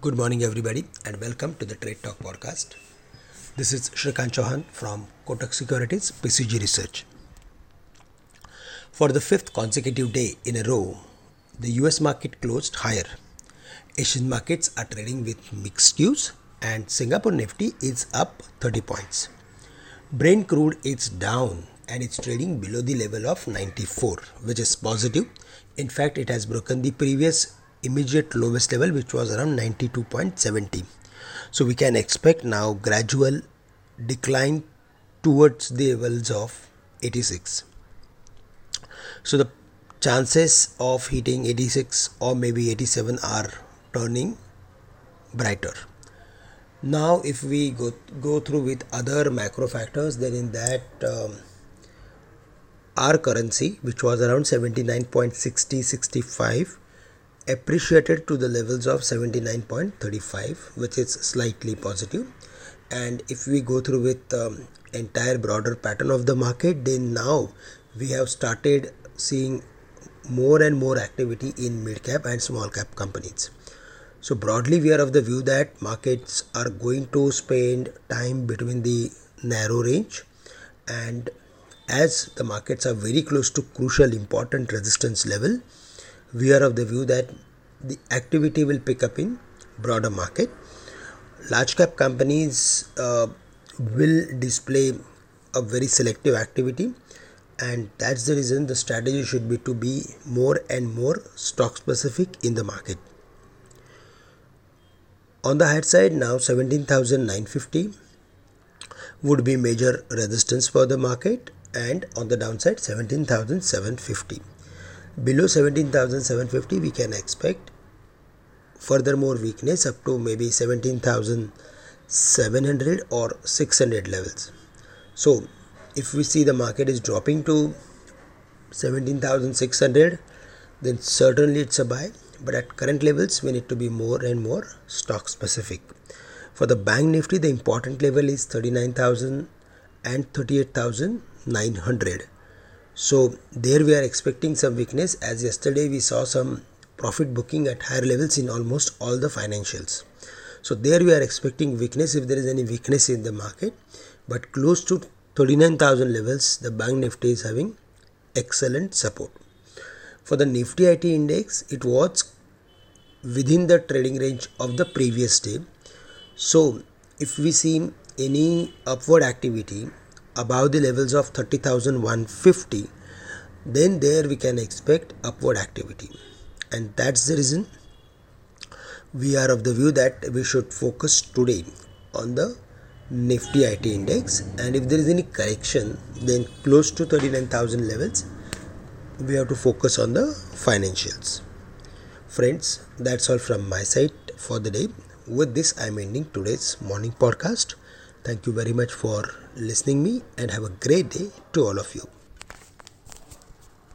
Good morning, everybody, and welcome to the Trade Talk podcast. This is Shrikant Chouhan from Kotak Securities PCG Research. For the fifth consecutive day in a row, the US market closed higher. Asian markets are trading with mixed cues, and Singapore Nifty is up 30 points. Brent crude is down and it's trading below the level of 94, which is positive. In fact, it has broken the previous immediate lowest level which was around 92.70 so we can expect now gradual decline towards the levels of 86 so the chances of hitting 86 or maybe 87 are turning brighter. Now if we go go through with other macro factors then in that um, our currency which was around 79.60 65 appreciated to the levels of 79.35 which is slightly positive. And if we go through with um, entire broader pattern of the market then now we have started seeing more and more activity in mid cap and small cap companies. So broadly we are of the view that markets are going to spend time between the narrow range. And as the markets are very close to crucial important resistance level we are of the view that the activity will pick up in broader market. Large cap companies uh, will display a very selective activity and that's the reason the strategy should be to be more and more stock specific in the market. On the high side now 17950 would be major resistance for the market and on the downside 17750 below 17750 we can expect furthermore weakness up to maybe 17700 or 600 levels. So if we see the market is dropping to 17600 then certainly it's a buy. But at current levels we need to be more and more stock specific. For the bank nifty the important level is 39000 and 38900 so there we are expecting some weakness as yesterday we saw some profit booking at higher levels in almost all the financials. So there we are expecting weakness if there is any weakness in the market but close to 39,000 levels the bank nifty is having excellent support. For the nifty IT index it was within the trading range of the previous day. So if we see any upward activity above the levels of 30,150 then there we can expect upward activity. And that's the reason we are of the view that we should focus today on the nifty IT index. And if there is any correction then close to 39000 levels we have to focus on the financials. Friends that's all from my side for the day. With this i'm ending today's morning podcast Thank you very much for listening me and have a great day to all of you.